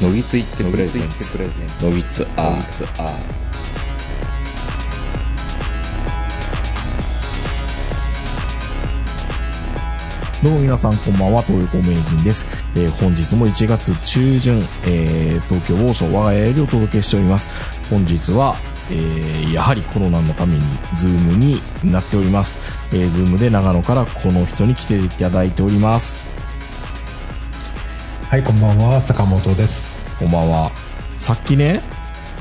のぎついってプレゼンツノギツR どうも皆さんこんばんは、東横名人です。えー本日も1月中旬、えー東京某所我が家よりお届けしております。本日は、えーやはりコロナのためにズームになっております。えー、ズームで長野からこの人に来ていただいております。はい、こんばんは、坂本です。こんばんは。さっきね、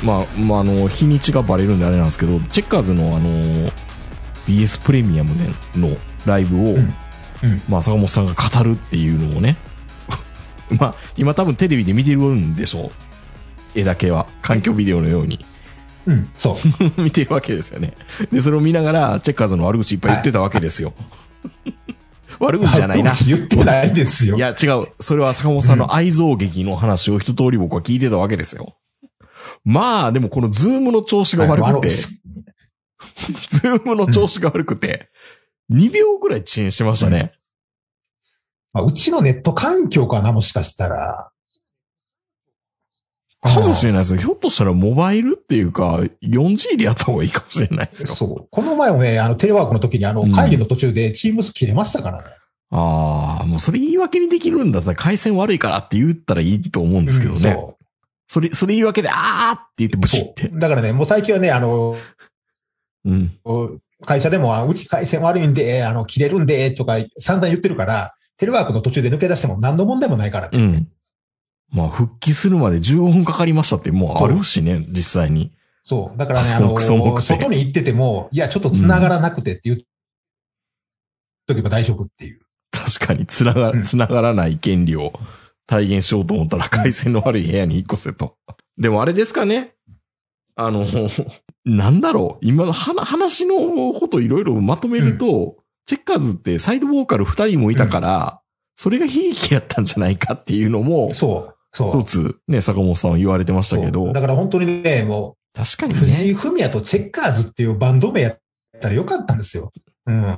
まあ、まあ、あの、日にちがバレるんであれなんですけど、チェッカーズのあの、BS プレミアムでのライブを、うんうんまあ、坂本さんが語るっていうのをね、まあ、今多分テレビで見てるんでしょう。絵だけは。環境ビデオのように。うん、そう。見てるわけですよね。で、それを見ながら、チェッカーズの悪口いっぱい言ってたわけですよ。悪口じゃないな。言ってないですよ。いや、違う。それは坂本さんの愛憎劇の話を一通り僕は聞いてたわけですよ。まあ、でもこのズームの調子が悪くて、ズームの調子が悪くて、2秒ぐらい遅延しましたね。まあうちのネット環境かな、もしかしたら。かもしれないですよ。ひょっとしたらモバイルっていうか、4G でやった方がいいかもしれないですよ。そう。この前もね、あの、テレワークの時に、あのうん、会議の途中でチームス切れましたからね。ああ、もうそれ言い訳にできるんだったら回線悪いからって言ったらいいと思うんですけどね。うんそそれ、それ言い訳で、あーって言ってうブチって。だからね、もう最近はね、あの、うん。会社でも、あうち回線悪いんで、あの、切れるんで、とか散々言ってるから、テレワークの途中で抜け出しても何の問題もないから。うん。まあ、復帰するまで15分かかりましたって、もうあるしね、実際に。そう。だからね、あそこあの、外に行ってても、いや、ちょっと繋がらなくてっていう時も大丈夫っていう。確かに、つなが、うんつながらない権利を体現しようと思ったら、回線の悪い部屋に引っ越せと。でもあれですかね。あの、なんだろう。今の話話のこといろいろまとめると、チェッカーズってサイドボーカル二人もいたから、それが悲劇やったんじゃないかっていうのも、そう。そう。一つね、坂本さんは言われてましたけそどう、だから本当にね、もう、確かにね。藤井フミヤとチェッカーズっていうバンド名やったらよかったんですよ。うん。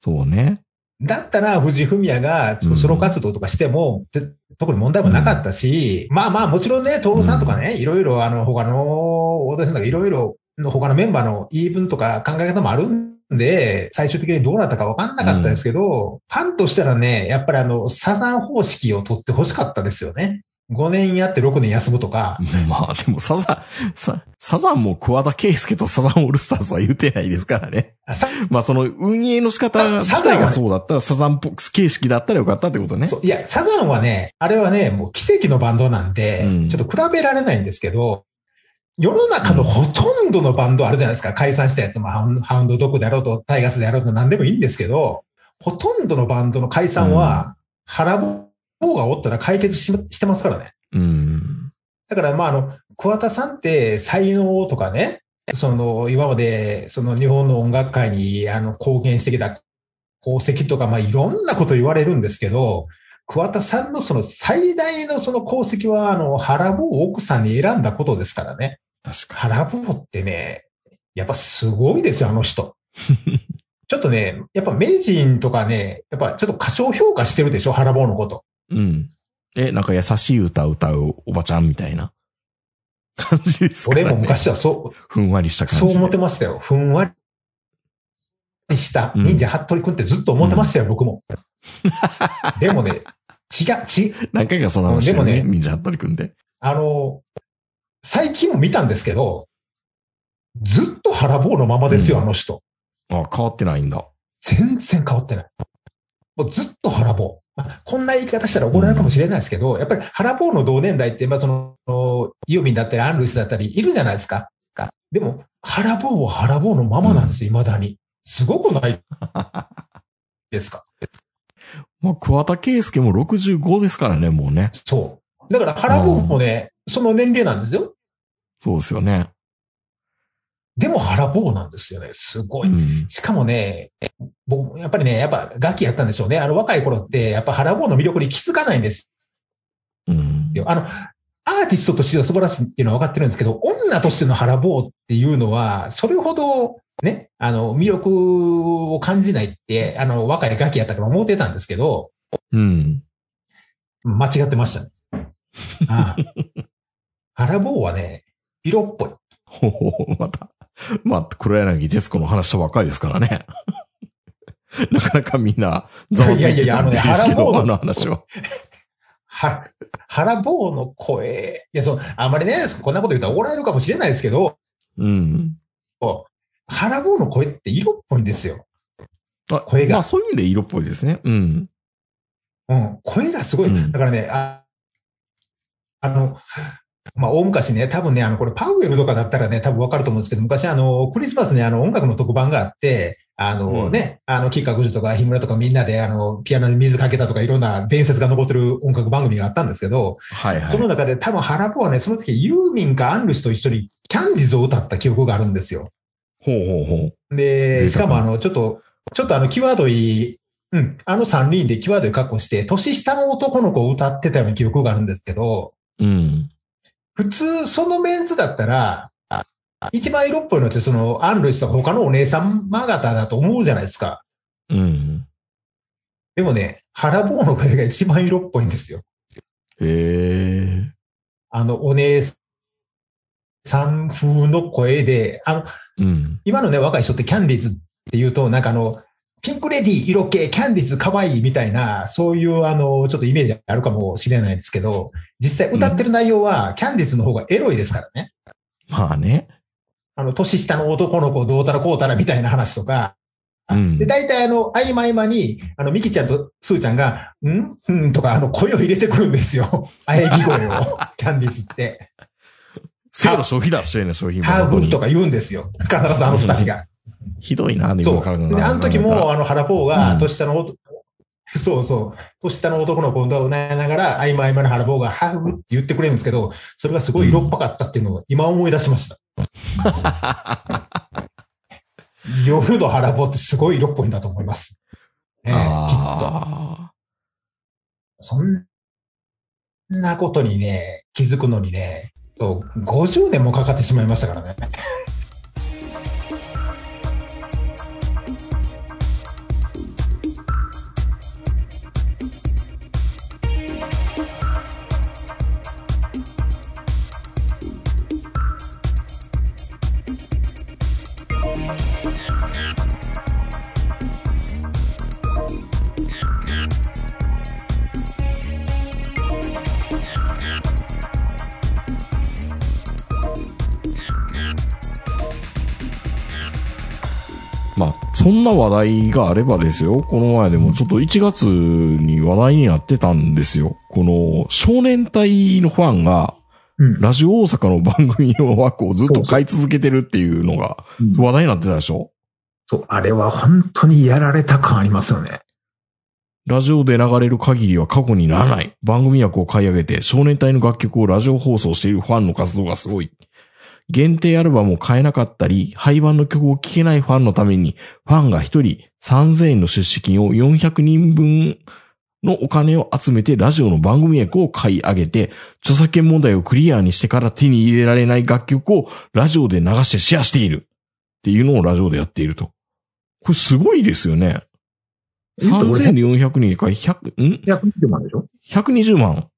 そうね。だったら、藤井フミヤがうんソロ活動とかしても、で特に問題もなかったし、まあまあ、もちろんね、徹さんとかね、いろいろ、あの、他の、大田さんとかいろいろ、他のメンバーの言い分とか考え方もあるんで、最終的にどうなったか分かんなかったですけど、ファンとしたらね、やっぱりあの、サザン方式を取って欲しかったですよね。5年やって6年休むとか、まあでもサザン、ササザンも桑田佳祐とサザンオールスターズは言うてないですからね。あさまあその運営の仕方あ自体がそうだったらサザン形式だったらよかったってことね。いや、サザンはね、あれはね、もう奇跡のバンドなんで、うんちょっと比べられないんですけど、世の中のほとんどのバンドあるじゃないですか。解散したやつも、ハウンハウンドドッグであろうと、タイガースであろうと何でもいいんですけど、ほとんどのバンドの解散は、腹棒がおったら解決ししてますからね。うん。だから、まあ、あの、桑田さんって才能とかね、その、今まで、その日本の音楽界に、あの、貢献してきた功績とか、まあ、いろんなこと言われるんですけど、桑田さんのその最大のその功績は、あの、腹棒を奥さんに選んだことですからね。確か腹棒ってね、やっぱすごいですよ、あの人。ちょっとね、やっぱ名人とかね、やっぱちょっと過小評価してるでしょ、腹棒のこと。に。うん。え、なんか優しい歌歌うおばちゃんみたいな感じですか、ね、俺も昔はそう、ふんわりした感じで。そう思ってましたよ。ふんわりした忍者服部くんってずっと思ってましたよ、僕も。でもね、違う、ち、何回かその話。でもねみんな服部くんで。あの、最近も見たんですけど、ずっと腹棒のままですよ、うんあの人。あ、変わってないんだ。全然変わってない。もうずっと腹棒。まあこんな言い方したら怒られるかもしれないですけど、やっぱり腹棒の同年代って、まあその、イオミンだったりアン・ルイスだったりいるじゃないですか。かでも、腹棒は腹棒のままなんですよ、未だに。すごくない ですか。まあ、桑田佳祐も65ですからね、もうね。そう。だから腹棒もね、その年齢なんですよ。そうですよね。でも腹棒なんですよね。すごい。うん。しかもね、僕、やっぱりね、やっぱガキやったんでしょうね。あの若い頃って、やっぱ腹棒の魅力に気づかないんですうん。よ。あの、アーティストとしては素晴らしいっていうのは分かってるんですけど、女としての腹棒っていうのは、それほど、ね、あの、魅力を感じないって、あの、若いガキやったから思ってたんですけど、うん。間違ってましたね。ああ原坊はね、色っぽい。ほうほう、また。まあ、黒柳徹子の話したばっかりですからね。なかなかみんな、ざわついてたんですけど、坊あの話 は。は、原坊の声、いや、そう、あんまりね、こんなこと言ったら怒られるかもしれないですけど、うん。原坊の声って色っぽいんですよ。あ声がまあ、そういう意味で色っぽいですね。うん。うん。声がすごい。うんだからね、あ、あの、まあ、大昔ね、多分ね、あの、これパウエルとかだったらね、多分わかると思うんですけど、昔あの、クリスマスにあの、音楽の特番があって、あのうんね、あの、キッカグジとか、日村とかみんなで、あの、ピアノに水かけたとか、いろんな伝説が残ってる音楽番組があったんですけど、はいはい。その中で多分原子はね、その時ユーミンかアンルスと一緒にキャンディーズを歌った記憶があるんですよ。ほうほうほう。で、しかもあの、ちょっと、ちょっとあの、際どい、うん、あの三人で際どい格好して、年下の男の子を歌ってたような記憶があるんですけど、うん。普通そのメンツだったら、あ一番色っぽいのってその、アンルスとか他のお姉様方だと思うじゃないですか。うん。でもね、原坊の声が一番色っぽいんですよ。へえ。あの、お姉さん風の声で、あの、うん。今のね、若い人ってキャンディーズって言うと、なんかあの、ピンクレディー色気、キャンディーズ可愛いみたいな、そういうあの、ちょっとイメージあるかもしれないですけど、実際歌ってる内容は、キャンディーズの方がエロいですからね。まあね。あの、年下の男の子どうたらこうたらみたいな話とか、うんで、大体あの、合間合間に、あの、ミキちゃんとスーちゃんが、んうんとか、あの、声を入れてくるんですよ。喘ぎ声を、キャンディーズって。せの消費だしてんね、商品も。ハーブとか言うんですよ。必ずあの二人が。ひどいな、ね、そう。今からで、あの時も、あの、原坊うが、ん年下の男、そうそう、年下の男の子を歌いながら、合間合間の原坊が、ハーブって言ってくれるんですけど、それがすごい色っぽかったっていうのを今思い出しました。夜の原坊ってすごい色っぽいんだと思います。ねえきっと。あそんなことにね、気づくのにね、そう50年もかかってしまいましたからね。んな話題があればですよ。この前でもちょっと1月に話題になってたんですよ。この少年隊のファンが、うん。ラジオ大阪の番組の枠をずっと買い続けてるっていうのがうん話題になってたでしょ？そう、あれは本当にやられた感ありますよね。ラジオで流れる限りは過去にならない。番組枠を買い上げて少年隊の楽曲をラジオ放送しているファンの活動がすごい。限定アルバムを買えなかったり、廃盤の曲を聴けないファンのために、ファンが一人3000円の出資金を400人分のお金を集めてラジオの番組枠を買い上げて、著作権問題をクリアにしてから手に入れられない楽曲をラジオで流してシェアしている。っていうのをラジオでやっていると。これすごいですよね。3400人か100、ん？120万でしょ ?120 万。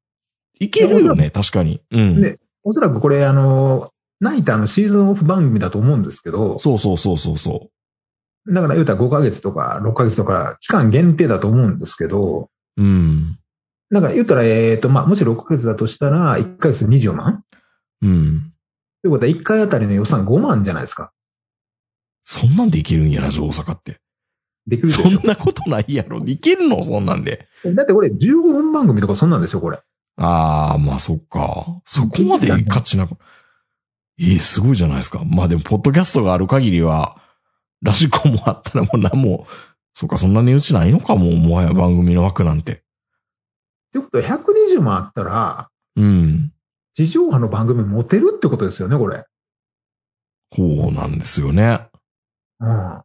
いけるよね、確かに。うん。ねおそらくこれ、あの、ナイターのシーズンオフ番組だと思うんですけど、そうそうそうそうそだから言うたら5ヶ月とか6ヶ月とか期間限定だと思うんですけど、う。うん。なんか言ったら、えっ、と、まあ、もし6ヶ月だとしたら、1ヶ月20万？うん。ということは、1回あたりの予算5万じゃないですか。そんなんでいけるんや、ラジオ大阪って。できるでしそんなことないやろ。いけるの？そんなんで。ょ。だってこれ15分番組とかそんなんですよ、これ。ああ、まあそっか。そこまで価値なく。ええすごいじゃないですか。まあでも、ポッドキャストがある限りは、ラジコンもあったらもう何も、そっか、そんな値打ちないのかも、もはや番組の枠なんて。ということは、120万あったら、うん。地上波の番組持てるってことですよね、これ。こうなんですよね。うん。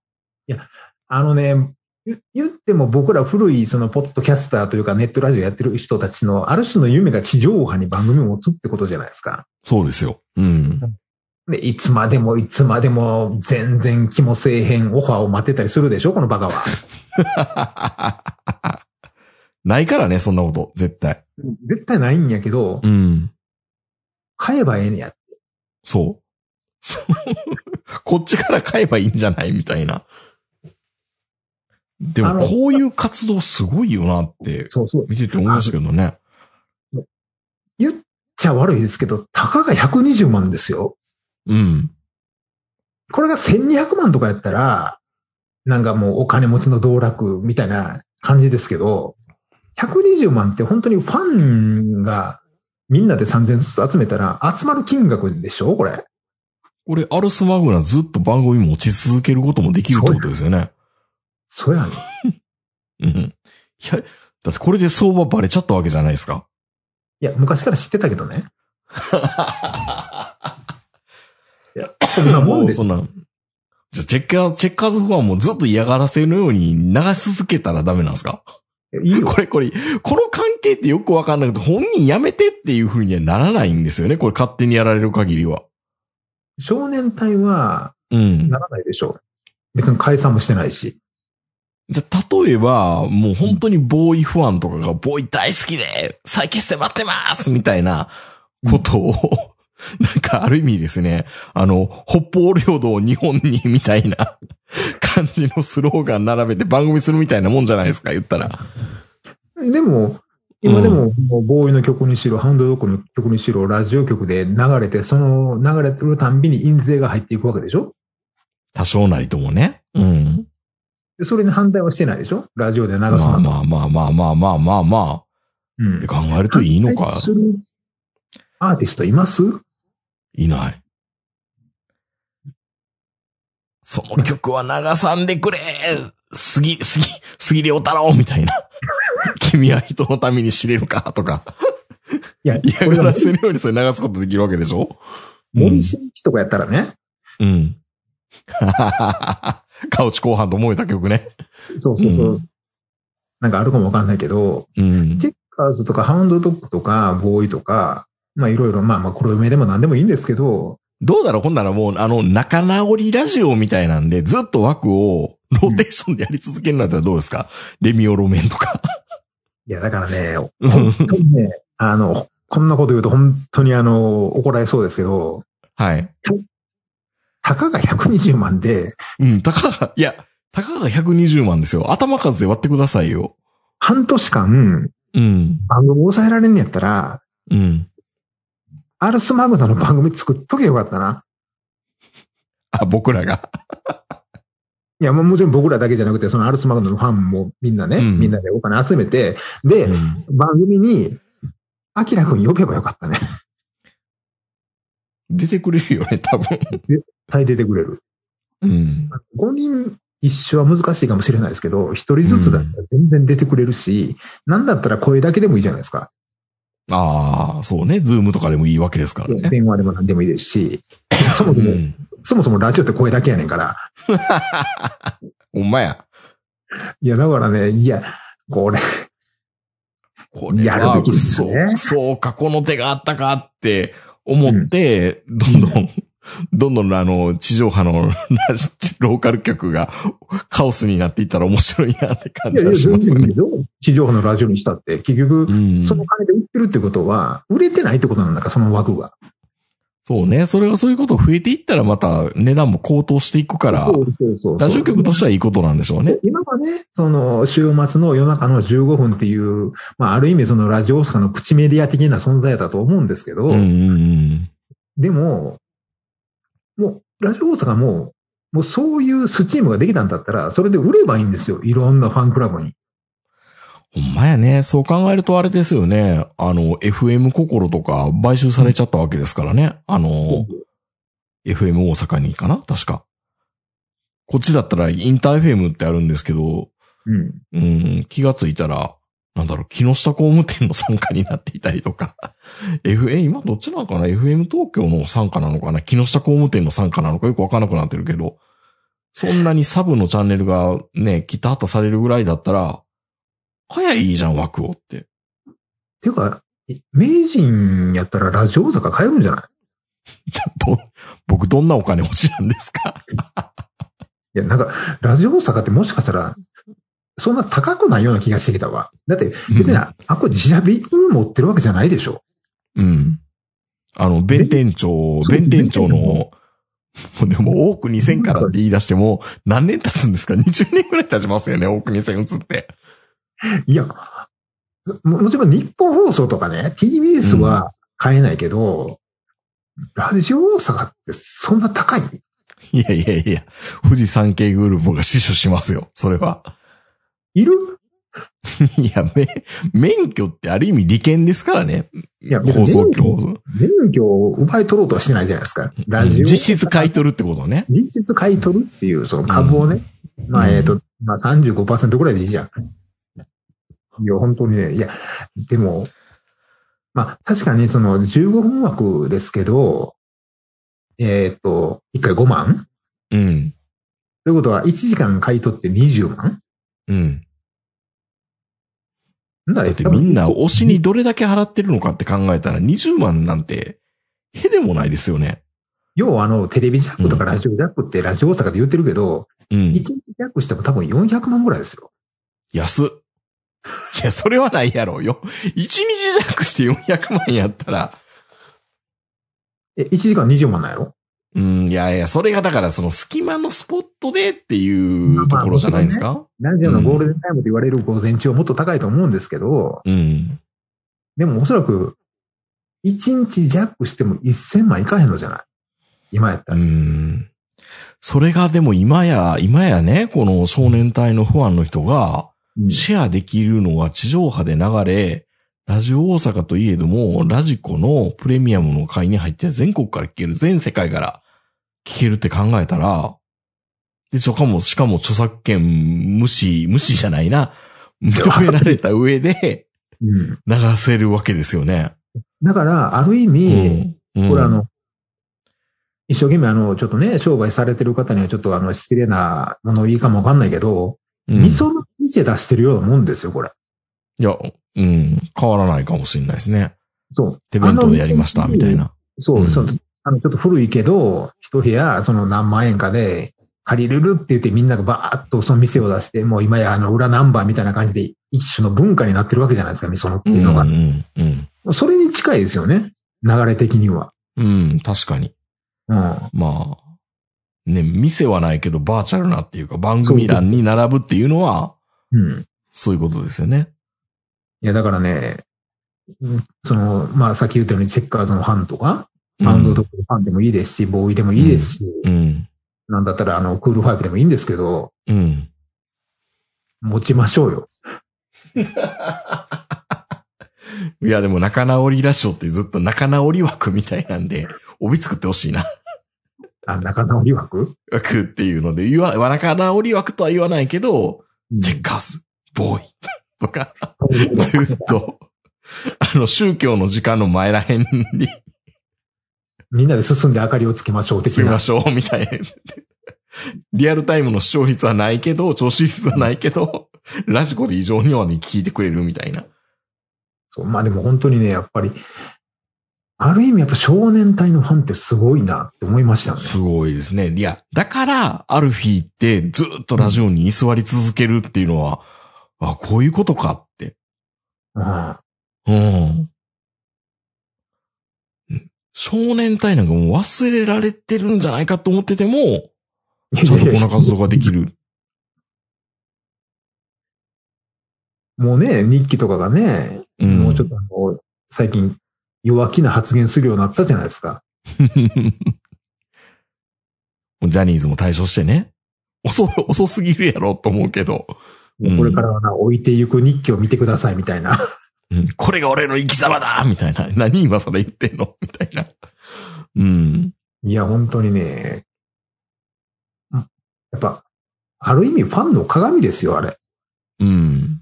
いや、あのね、言言っても僕ら古いそのポッドキャスターというかネットラジオやってる人たちのある種の夢が地上波に番組を持つってことじゃないですか。そうですよ。うん。で、いつまでもいつまでも全然気もせえへんオファーを待ってたりするでしょこのバカは。ないからね、そんなこと。絶対。絶対ないんやけど、うん。買えばええねや。そう。そ うこっちから買えばいいんじゃないみたいな。でも、こういう活動すごいよなって、そうそう。見てて思いましたけどね。言っちゃ悪いですけど、たかが120万ですよ。うん。これが1200万とかやったら、なんかもうお金持ちの道楽みたいな感じですけど、120万って本当にファンがみんなで3000ずつ集めたら集まる金額でしょ？これ。これ、アルスマグナずっと番組持ち続けることもできるってことですよね。そうやね。うん。いや、だってこれで相場バレちゃったわけじゃないですか。いや、昔から知ってたけどね。いや、こんなもんですそんな。じゃあチェッカーズ、チェッカーズファンもずっと嫌がらせのように流し続けたらダメなんですか？いいよ。これ、これ、この関係ってよくわかんなくて、本人やめてっていう風にはならないんですよね？これ勝手にやられる限りは。少年隊はうんな。らないでしょう。別に解散もしてないし。じゃあ、例えば、もう本当にボーイファンとかが、ボーイ大好きで、再結成待ってますみたいなことを、なんかある意味ですね、あの、北方領土を日本にみたいな 感じのスローガン並べて番組するみたいなもんじゃないですか、言ったら。でも、今でも、もうボーイの曲にしろ、ハンドドッグの曲にしろ、ラジオ局で流れて、その流れてるたんびに印税が入っていくわけでしょ？多少なりともね。うん。で、それに反対はしてないでしょ？ラジオで流すなと。まあまあまあまあまあまあまあ。うん。って考えるといいのか。アーティストいます？いない。その曲は流さんでくれ杉、杉、杉良太郎みたいな。君は人のために知れるかとか。いや、嫌ががらせのようにそれ流すことできるわけでしょ？森進一とかやったらね、うん。うん。カウチ後半と思えた曲ね。そうそうそう。うなんかあるかもわかんないけど、うん。チェッカーズとかハウンドドッグとか、ボーイとか、まあいろいろ、まあまあ黒梅でも何でもいいんですけど、どうだろうほんならもう、あの、仲直りラジオみたいなんで、ずっと枠をローテーションでやり続けるんだったらどうですか？レミオロメンとか。いやだからね、本当にね、あの、こんなこと言うと本当にあの、怒られそうですけど、はい。たかが120万で、うん、たかが、いや、たかが120万ですよ。頭数で割ってくださいよ。半年間、うん。番組抑えられんねやったら、うん。アルスマグナの番組作っとけよかったな。あ、僕らが。いや、もうもちろん僕らだけじゃなくて、そのアルスマグナのファンもみんなね、うんみんなでお金集めて、で、うん番組に、アキラくん呼べばよかったね。出てくれるよね、多分。絶対出てくれる。うん。5人一緒は難しいかもしれないですけど、一人ずつだったら全然出てくれるし、なんだったら声だけでもいいじゃないですか。ああ、そうね。ズームとかでもいいわけですからね。電話でも何でもいいですし、そもうそも、ん。そもそもラジオって声だけやねんから。ほんまや。いや、だからね、いや、これ、これやるはべきですそうね、そうか、この手があったかって思って、どんどん、どんどんあの、地上波のラジローカル局がカオスになっていったら面白いなって感じいやいや、はしますね全然いい。よ。地上波のラジオにしたって、結局う、ん。その金で売ってるってことは、売れてないってことなんだから、その枠が。そうね。それがそういうこと増えていったらまた値段も高騰していくから、ラジオ局としてはいいことなんでしょうね。今はね、その、週末の夜中の15分っていう、まあ、ある意味そのラジオ大阪の口メディア的な存在だと思うんですけど、うんうんうん。でも、もう、ラジオ大阪も、もうそういうスチームができたんだったら、それで売ればいいんですよ。いろんなファンクラブに。ほんまやね。そう考えるとあれですよね。あの、FM 心とか買収されちゃったわけですからね。あの、FM 大阪にかな？確か。こっちだったらインター FM ってあるんですけど、うん。うん、気がついたら、なんだろう、木下工務店の参加になっていたりとか。F、え、今どっちなのかな ?FM 東京の参加なのかな？木下工務店の参加なのか？よくわかんなくなってるけど、そんなにサブのチャンネルがね、きたはたされるぐらいだったら、早いいじゃん、枠をって。ていうか、名人やったらラジオ大阪買えるんじゃない？ど、僕どんなお金持ちなんですか？いや、なんか、ラジオ大阪ってもしかしたら、そんな高くないような気がしてきたわ。だって、別に、うんあ、これ自社ビール持ってるわけじゃないでしょ。うん。あの、弁天町、弁天町の、でも多く2000からって言い出しても、何年経つんですか ?20 年くらい経ちますよね、多く2000移って。いや、ももちろん日本放送とかね、TBS は買えないけど、ラジオ大阪ってそんな高い？いやいやいや、富士山系グループが死守しますよ、それは。いる？いや、め、免許ってある意味利権ですからね。いや放送局。免許を奪い取ろうとはしてないじゃないですか。ラジオ。実質買い取るってことね。実質買い取るっていう、その株をね。まあ、えっ、と、まあ35%ぐらいでいいじゃん。いや、本当にね、いや、でも、まあ、確かにその15分枠ですけど、えっ、と、1回5万？うん。ということは、1時間買い取って20万？うん。だだってみんな推しにどれだけ払ってるのかって考えたら20万なんて、へでもないですよね。要はあの、テレビジャックとかラジオジャックってラジオ大阪で言ってるけど、うん1。日ジャックしても多分400万ぐらいですよ。安っ。いや、それはないやろうよ。1日弱して400万やったら、え、1時間20万なんやろ？うん、いやいや、それがだからその隙間のスポットでっていうところじゃないんですか、ラジオのゴールデンタイムと言われる午前中はもっと高いと思うんですけど、うん。でもおそらく、1日ジャックしても1000万いかへんのじゃない？今やったうら。ん。それがでも今や、今やね、この少年隊のファンの人が、うんシェアできるのは地上波で流れ、ラジオ大阪といえども、ラジコのプレミアムの会に入って全国から聞ける、全世界から聞けるって考えたら、で、しかも、しかも著作権無視、無視じゃないな、認められた上でうん流せるわけですよね。だから、ある意味、うんこれあ、の、一生懸命あの、ちょっとね、商売されてる方にはちょっとあの、失礼なものいいかもわかんないけど、うん味噌の店出してるようなもんですよ、これ。いや、うん、変わらないかもしれないですね。そう。手弁当でやりました、みたい。な。そう、うんあの、ちょっと古いけど、一部屋、その何万円かで借りれるって言ってみんながバーッとその店を出して、もう今やあの裏ナンバーみたいな感じで一種の文化になってるわけじゃないですか、味噌のっていうのが。うん、うん、それに近いですよね。流れ的には。うん。うん、確かに。うん。まあ、ね、店はないけどバーチャルなっていうか番組欄に並ぶっていうのは、うん。そういうことですよね。いや、だからね、うんその、まあ、さっき言ったように、チェッカーズのファンとか、うんハウンドドファンでもいいですし、ボーイでもいいですし、うん。なんだったら、あの、クールファイブでもいいんですけど、うん。持ちましょうよ。いや、でも仲直りラッシュってずっと仲直り枠みたいなんで、帯作ってほしいな。あ、仲直り枠？枠っていうので、言わ、仲直り枠とは言わないけど、チェッカーズ、ボーイとか、ずっと、あの、宗教の時間の前らへんにみんなで進んで明かりをつけましょう、的なつけま。しょう、みたいな。リアルタイムの視聴率はないけど、聴取率はないけど、ラジコで異常にはね、聞いてくれるみたいな。そうまあでも本当にね、やっぱり、ある意味やっぱ少年隊のファンってすごいなって思いましたね。すごいですね。いや、だから、アルフィーってずっとラジオに居座り続けるっていうのは、あ、こういうことかって。うんうん。少年隊なんかもう忘れられてるんじゃないかと思ってても、ちゃんとこんな活動ができる。もうね、日記とかがね、うん。もうちょっと最近弱気な発言するようになったじゃないですか。ジャニーズも対処してね。遅、遅すぎるやろと思うけど、うんもうこれからはな、置いていく日記を見てくださいみたいな。うん、これが俺の生き様だみたいな。何今それ言ってんの？みたいな。うん。いや、本当にね、うんやっぱ、ある意味ファンの鏡ですよ、あれ。うん。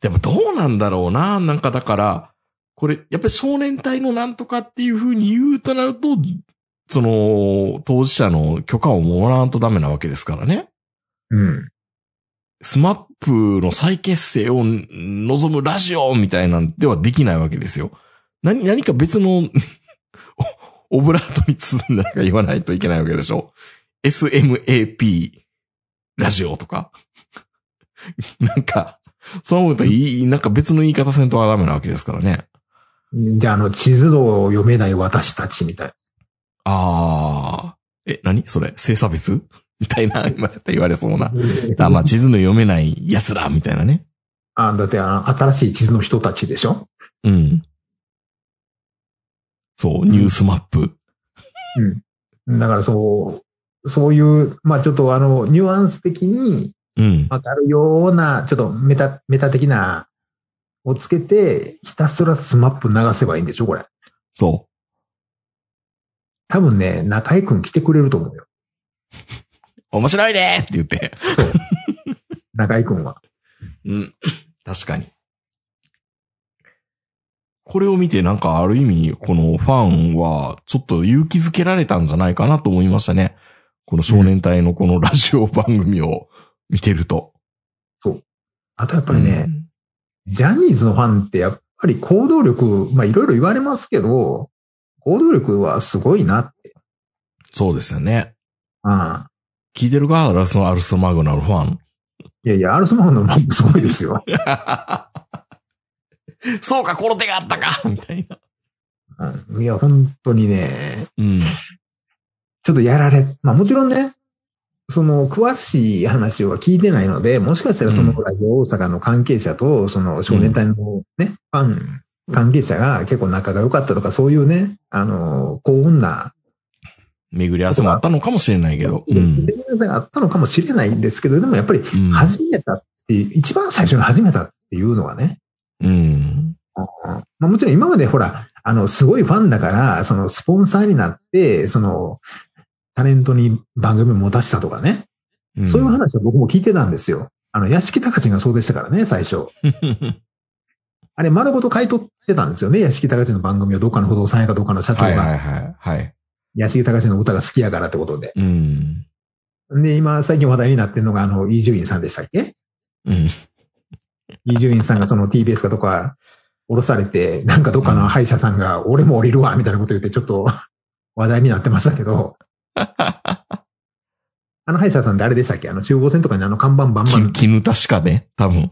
でもどうなんだろうな。なんかだから、これ、やっぱり少年隊のなんとかっていう風に言うとなると、その、当事者の許可をもらわんとダメなわけですからね。うん。スマップの再結成を望むラジオみたいなんではできないわけですよ。何、何か別の オオブラートに包んだなんか言わないといけないわけでしょ。SMAP ラジオとか。なんか、そのこといい、なんか別の言い方せんとはダメなわけですからね。じゃあ、あの、地図の読めない私たちみたいな。ああ。え、何？それ性差別？みたいな、今やったら言われそうな。あまあ、地図の読めない奴ら、みたいなね。あだって、あの、新しい地図の人たちでしょ？うん。そう、ニュースマップ。うん。だからそう、そういう、まあちょっとあの、ニュアンス的にうん。わかるような、ちょっとメタ、メタ的な、をつけて、ひたすらスマップ流せばいいんでしょ？これ。そ多分ね、中井くん来てくれると思うよ。う。面白いねって言って。中井くんは。うん。確かに。これを見てなんかある意味、このファンはちょっと勇気づけられたんじゃないかなと思いましたね。この少年隊のこのラジオ番組を見てると。あとやっぱりね、ジャニーズのファンってやっぱり行動力、まあいろいろ言われますけど、行動力はすごいなって。そうですよね。ああ聞いてるか？ラスのアルスマグナのファン。いやいや、アルスマンのもすごいですよ。そうか、この手があったかみたいな。うんいや、本当にね、うん。ちょっとやられ、まあもちろんね、その詳しい話は聞いてないので、もしかしたらそのうんラジオ大阪の関係者と、その少年隊のね、ファン関係者が結構仲が良かったとか、そういうね、あの、幸運な、巡り合わせもあったのかもしれないけど。うん。があったのかもしれないんですけど、でもやっぱりうん。始めたっていう、一番最初に始めたっていうのはね、うん。まあ、もちろん今までほら、あの、すごいファンだから、そのスポンサーになって、その、タレントに番組持たしたとかね、うんそういう話は僕も聞いてたんですよ。あの、屋敷隆がそうでしたからね、最初。あれ、丸ごと買い取ってたんですよね、屋敷隆の番組をどっかの不動産屋かどっかの社長はいはが、いはい。はい。屋敷隆の歌が好きやからってことで。うん。で、今、最近話題になってるのが、あの、イージュインさんでしたっけ？うん。イージュインさんがその TBS かとか降ろされて、なんかどっかの歯医者さんが、俺も降りるわ、みたいなこと言って、ちょっと話題になってましたけど、あの歯医者さんってあれでしたっけ？あの中央線とかにあの看板バンバン。き絹確かね、多分。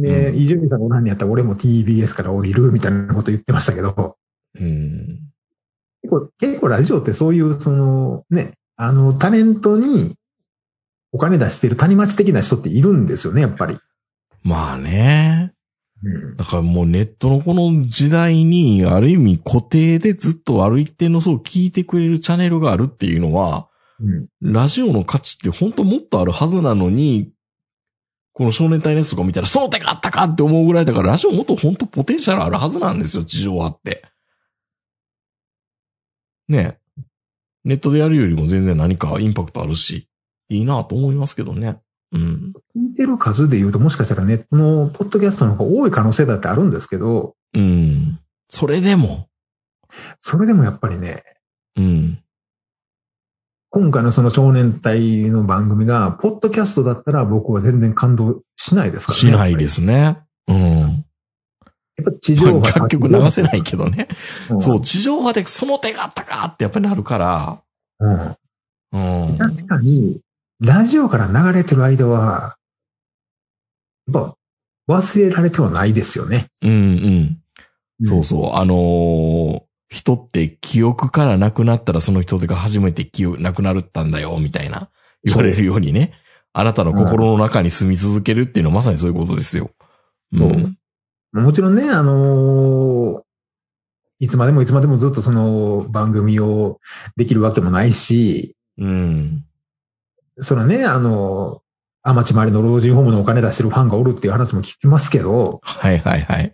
で、うん伊集院さんが何やったら俺も TBS から降りるみたいなこと言ってましたけど、うん。結構、結構ラジオってそういう、その、ね、あの、タレントにお金出してる谷町的な人っているんですよね、やっぱり。まあね。うん。だからもうネットのこの時代に、ある意味固定でずっとある一定の層を聞いてくれるチャンネルがあるっていうのは、うん。ラジオの価値って本当もっとあるはずなのに、この少年隊のやつとか見たら、その手があったかって思うぐらいだから、ラジオもっと本当ポテンシャルあるはずなんですよ、地上波って。ねえ。ネットでやるよりも全然何かインパクトあるし、いいなと思いますけどね。うん。聞いてる数で言うと、もしかしたらネットのポッドキャストの方が多い可能性だってあるんですけど、うん。それでも、それでもやっぱりね、うん。今回のその少年隊の番組が、ポッドキャストだったら僕は全然感動しないですからね。しないですね。うん。やっぱ地上波。楽曲流せないけどね。うんそう、地上波でその手があったかってやっぱりなるから。うん。うん。確かに、ラジオから流れてる間は、やっぱ忘れられてはないですよね。うんうん。そうそう。あのー人って記憶からなくなったらその人が初めて記憶なくなるったんだよ、みたいな言われるようにね。あなたの心の中に住み続けるっていうのはまさにそういうことですよ。うん。もちろんね、あのーいつまでもいつまでもずっとその番組をできるわけもないし、うん。それはね、あのー、アマチマリの老人ホームのお金出してるファンがおるっていう話も聞きますけど、はいはいはい。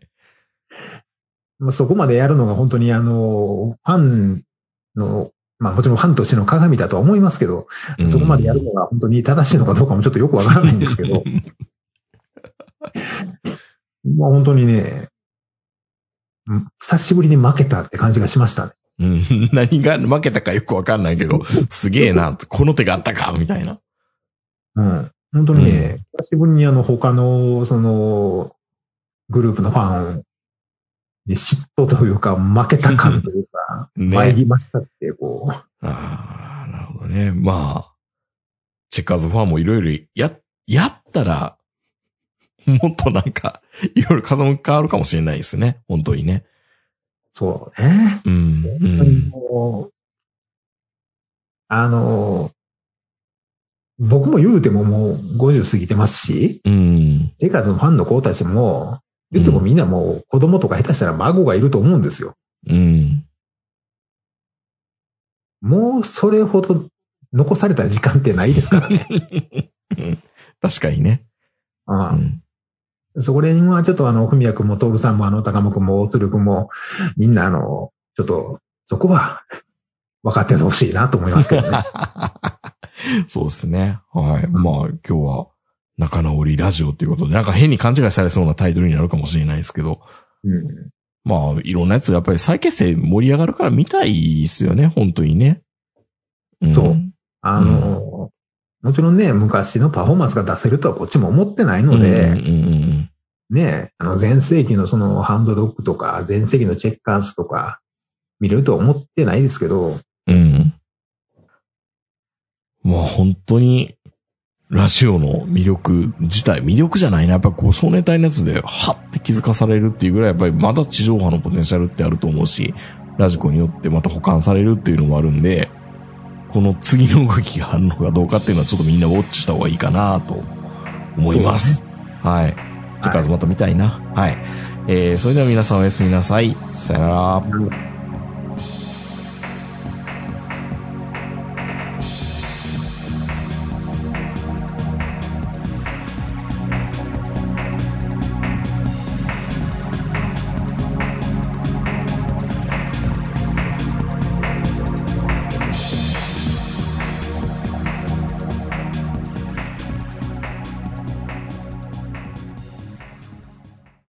まあ、そこまでやるのが本当にあの、ファンの、まあもちろんファンとしての鏡だとは思いますけど、うんそこまでやるのが本当に正しいのかどうかもちょっとよくわからないんですけど、まあ本当にね、うん久しぶりに負けたって感じがしましたね。うん。何が負けたかよくわかんないけど、すげえな、この手があったか、みたいな。うん。本当にね、久しぶりにあの他の、その、グループのファンに嫉妬というか、負けた感というか、ね参りましたって、こう。ああ、なるほどね。まあ、チェッカーズファンもいろいろや、やったら、もっとなんか、いろいろ風向き変わるかもしれないですね。本当にね。そうね。うん。う本当にん。もうあの、僕も言うてももう50過ぎてますし、うん。ジェイカーズのファンの子たちも、言ってもみんなもう子供とか下手したら孫がいると思うんですよ。うん。もうそれほど残された時間ってないですからね。うん確かにね。うあん。あそこら辺はちょっとあの、ふみやくんもトールさんもあの、高間くんも大鶴くんも、みんなあの、ちょっと、そこは分かっててほしいなと思いますけどね。そうですね。はい。まあ、今日は仲直りラジオということで、なんか変に勘違いされそうなタイトルになるかもしれないですけど、うんまあ、いろんなやつ、やっぱり再結成盛り上がるから見たいですよね、本当にね。んそうあの、もちろんね、昔のパフォーマンスが出せるとはこっちも思ってないので、うんうんうんね、あの、前世紀のそのハンドドッグとか、前世紀のチェッカーズとか、見れるとは思ってないですけど、うん。うん。まあ、本当に、ラジオの魅力自体、魅力じゃないな。やっぱこう、少年隊のやつで、はって気づかされるっていうぐらい、やっぱりまだ地上波のポテンシャルってあると思うし、ラジコによってまた保管されるっていうのもあるんで、この次の動きがあるのかどうかっていうのはちょっとみんなウォッチした方がいいかなと思います。はい。チェッカーズまた見たいな。はい。えー、それでは皆さんおやすみなさい。さよなら。